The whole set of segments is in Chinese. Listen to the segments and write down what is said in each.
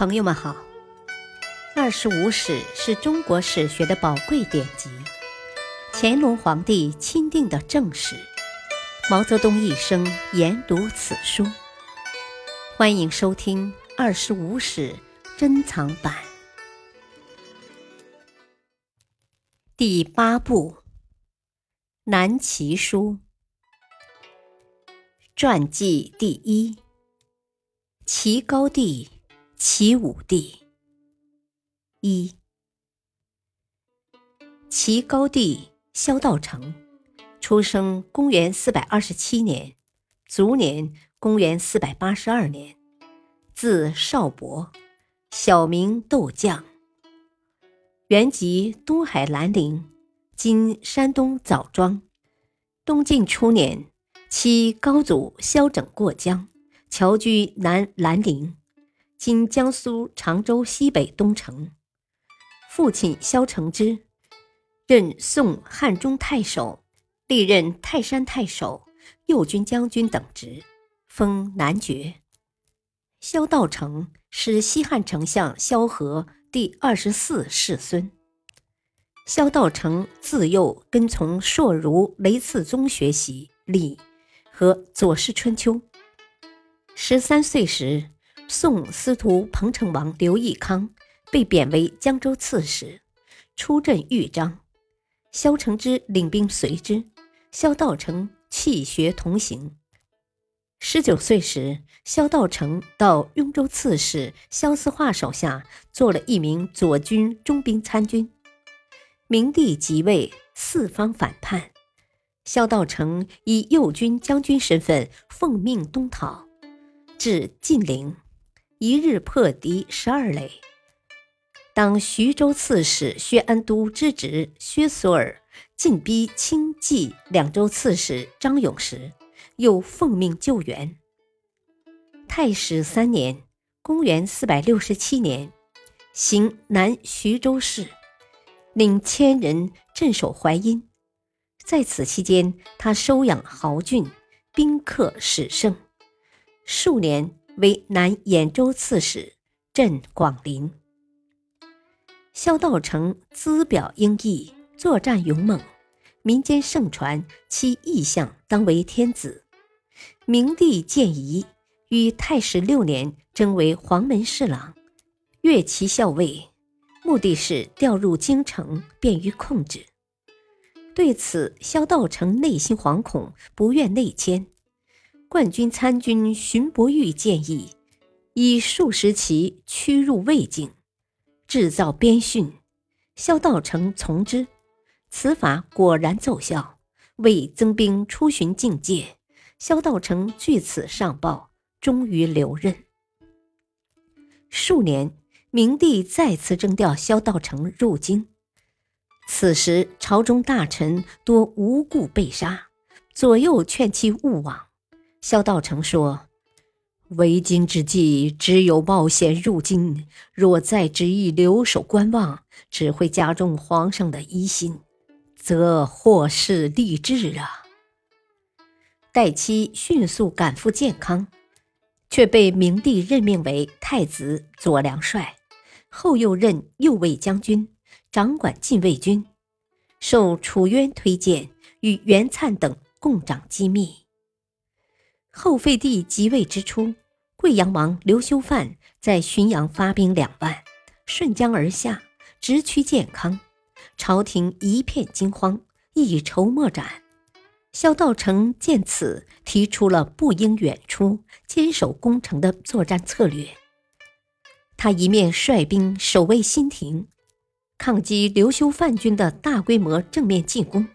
朋友们好，《二十五史》是中国史学的宝贵典籍，乾隆皇帝钦定的正史，毛泽东一生研读此书。欢迎收听《二十五史》珍藏版。第八部《南齐书》传记第一：齐高帝。齐武帝一，齐高帝萧道成，出生公元四百二十七年，卒年公元四百八十二年，字少伯，小名窦将，原籍东海兰陵（今山东枣庄）。东晋初年，其高祖萧整过江，侨居南兰陵。今江苏常州西北东城，父亲萧承之任宋汉中太守，历任泰山太守、右军将军等职，封男爵。萧道成是西汉丞相萧何第二十四世孙。萧道成自幼跟从硕儒雷次宗学习礼和《左氏春秋》，十三岁时。宋司徒彭城王刘义康被贬为江州刺史，出镇豫章。萧承之领兵随之，萧道成弃学同行。十九岁时，萧道成到雍州刺史萧思化手下做了一名左军中兵参军。明帝即位，四方反叛，萧道成以右军将军身份奉命东讨，至晋陵。一日破敌十二垒。当徐州刺史薛安都之侄薛索尔进逼清冀两州刺史张勇时，又奉命救援。太始三年（公元四百六十七年），行南徐州市，领千人镇守淮阴。在此期间，他收养豪俊，宾客始盛，数年。为南兖州刺史，镇广陵。萧道成资表英毅，作战勇猛，民间盛传其意向当为天子。明帝建仪，于太始六年征为黄门侍郎，越骑校尉，目的是调入京城，便于控制。对此，萧道成内心惶恐，不愿内迁。冠军参军荀伯玉建议，以数十骑驱入魏境，制造边训。萧道成从之，此法果然奏效。魏增兵出巡境界，萧道成据此上报，终于留任。数年，明帝再次征调萧道成入京，此时朝中大臣多无故被杀，左右劝其勿往。萧道成说：“为今之计，只有冒险入京。若再执意留守观望，只会加重皇上的疑心，则祸事立至啊！”待妻迅速赶赴建康，却被明帝任命为太子左良帅，后又任右卫将军，掌管禁卫军，受楚渊推荐，与袁粲等共掌机密。后废帝即位之初，贵阳王刘修范在浔阳发兵两万，顺江而下，直趋建康，朝廷一片惊慌，一筹莫展。萧道成见此，提出了不应远出，坚守攻城的作战策略。他一面率兵守卫新亭，抗击刘修范军的大规模正面进攻，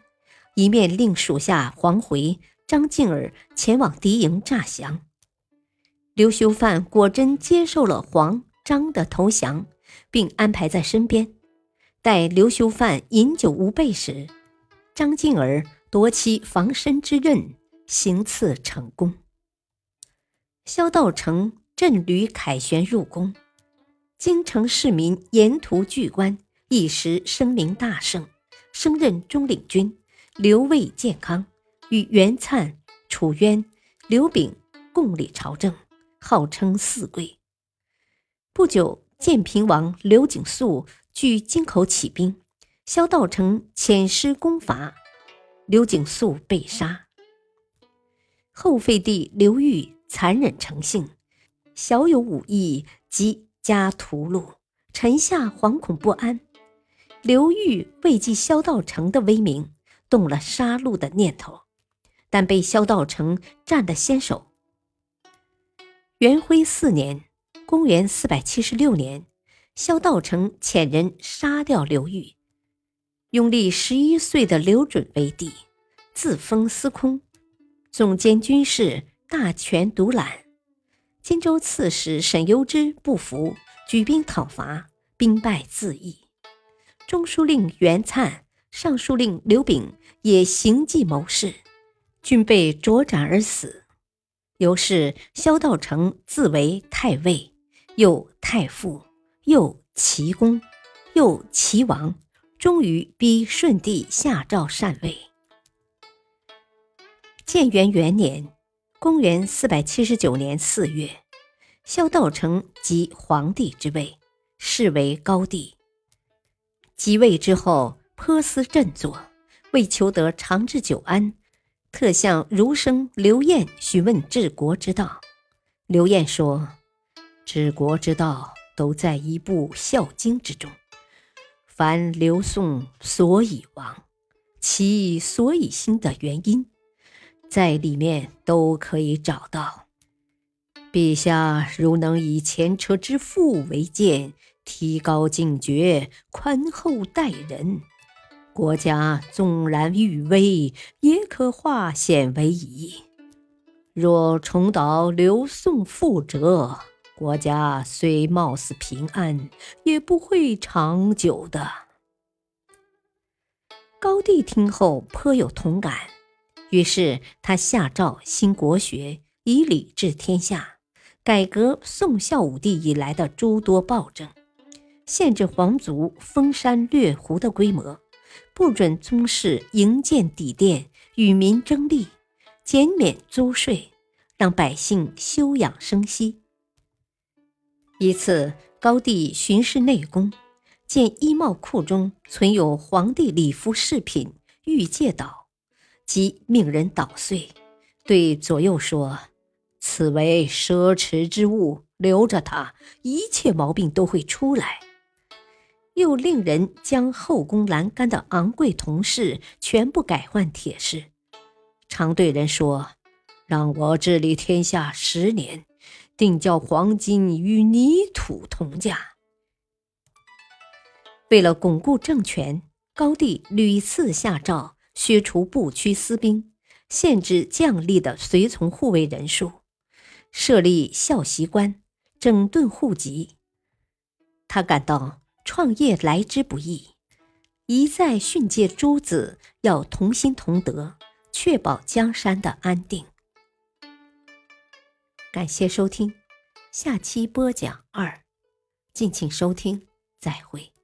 一面令属下黄回。张敬儿前往敌营诈降，刘修范果真接受了黄张的投降，并安排在身边。待刘修范饮酒无备时，张敬儿夺其防身之刃，行刺成功。萧道成振履凯旋入宫，京城市民沿途聚观，一时声名大盛，升任中领军，留卫建康。与袁粲、楚渊、刘炳共理朝政，号称四贵。不久，建平王刘景素据京口起兵，萧道成遣师攻伐，刘景素被杀。后废帝刘裕残忍成性，小有武艺即加屠戮，臣下惶恐不安。刘裕为继萧道成的威名，动了杀戮的念头，但被萧道成占得先手。元徽四年。公元四百七十六年，萧道成遣人杀掉刘裕，拥立十一岁的刘准为帝，自封司空，总监军事，大权独揽。荆州刺史沈攸之不服，举兵讨伐，兵败自缢。中书令袁粲、尚书令刘炳也行计谋事，均被卓斩而死。由是萧道成自为太尉。又太傅，又齐公，又齐王，终于逼顺帝下诏禅位。建元元年（公元四百七十九年四月），萧道成即皇帝之位，是为高帝。即位之后，颇思振作，为求得长治久安，特向儒生刘晏询问治国之道。刘晏说。治国之道都在一部《孝经》之中，凡刘宋所以亡，其所以兴的原因，在里面都可以找到。陛下如能以前车之父为鉴，提高警觉，宽厚待人，国家纵然愈危，也可化险为夷。若重蹈刘宋覆辙，国家虽貌似平安，也不会长久的。高帝听后颇有同感，于是他下诏兴国学，以礼治天下，改革宋孝武帝以来的诸多暴政，限制皇族封山掠湖的规模，不准宗室营建邸殿与民争利，减免租税，让百姓休养生息。一次，高帝巡视内宫，见衣帽库中存有皇帝礼服饰品，欲借倒，即命人捣碎，对左右说：“此为奢侈之物，留着它，一切毛病都会出来。”又令人将后宫栏杆的昂贵铜饰全部改换铁饰，常对人说：“让我治理天下十年。”定叫黄金与泥土同价。为了巩固政权，高帝屡次下诏削除部区私兵，限制将吏的随从护卫人数，设立校习官，整顿户籍。他感到创业来之不易，一再训诫诸子要同心同德，确保江山的安定。感谢收听，下期播讲二，敬请收听，再会。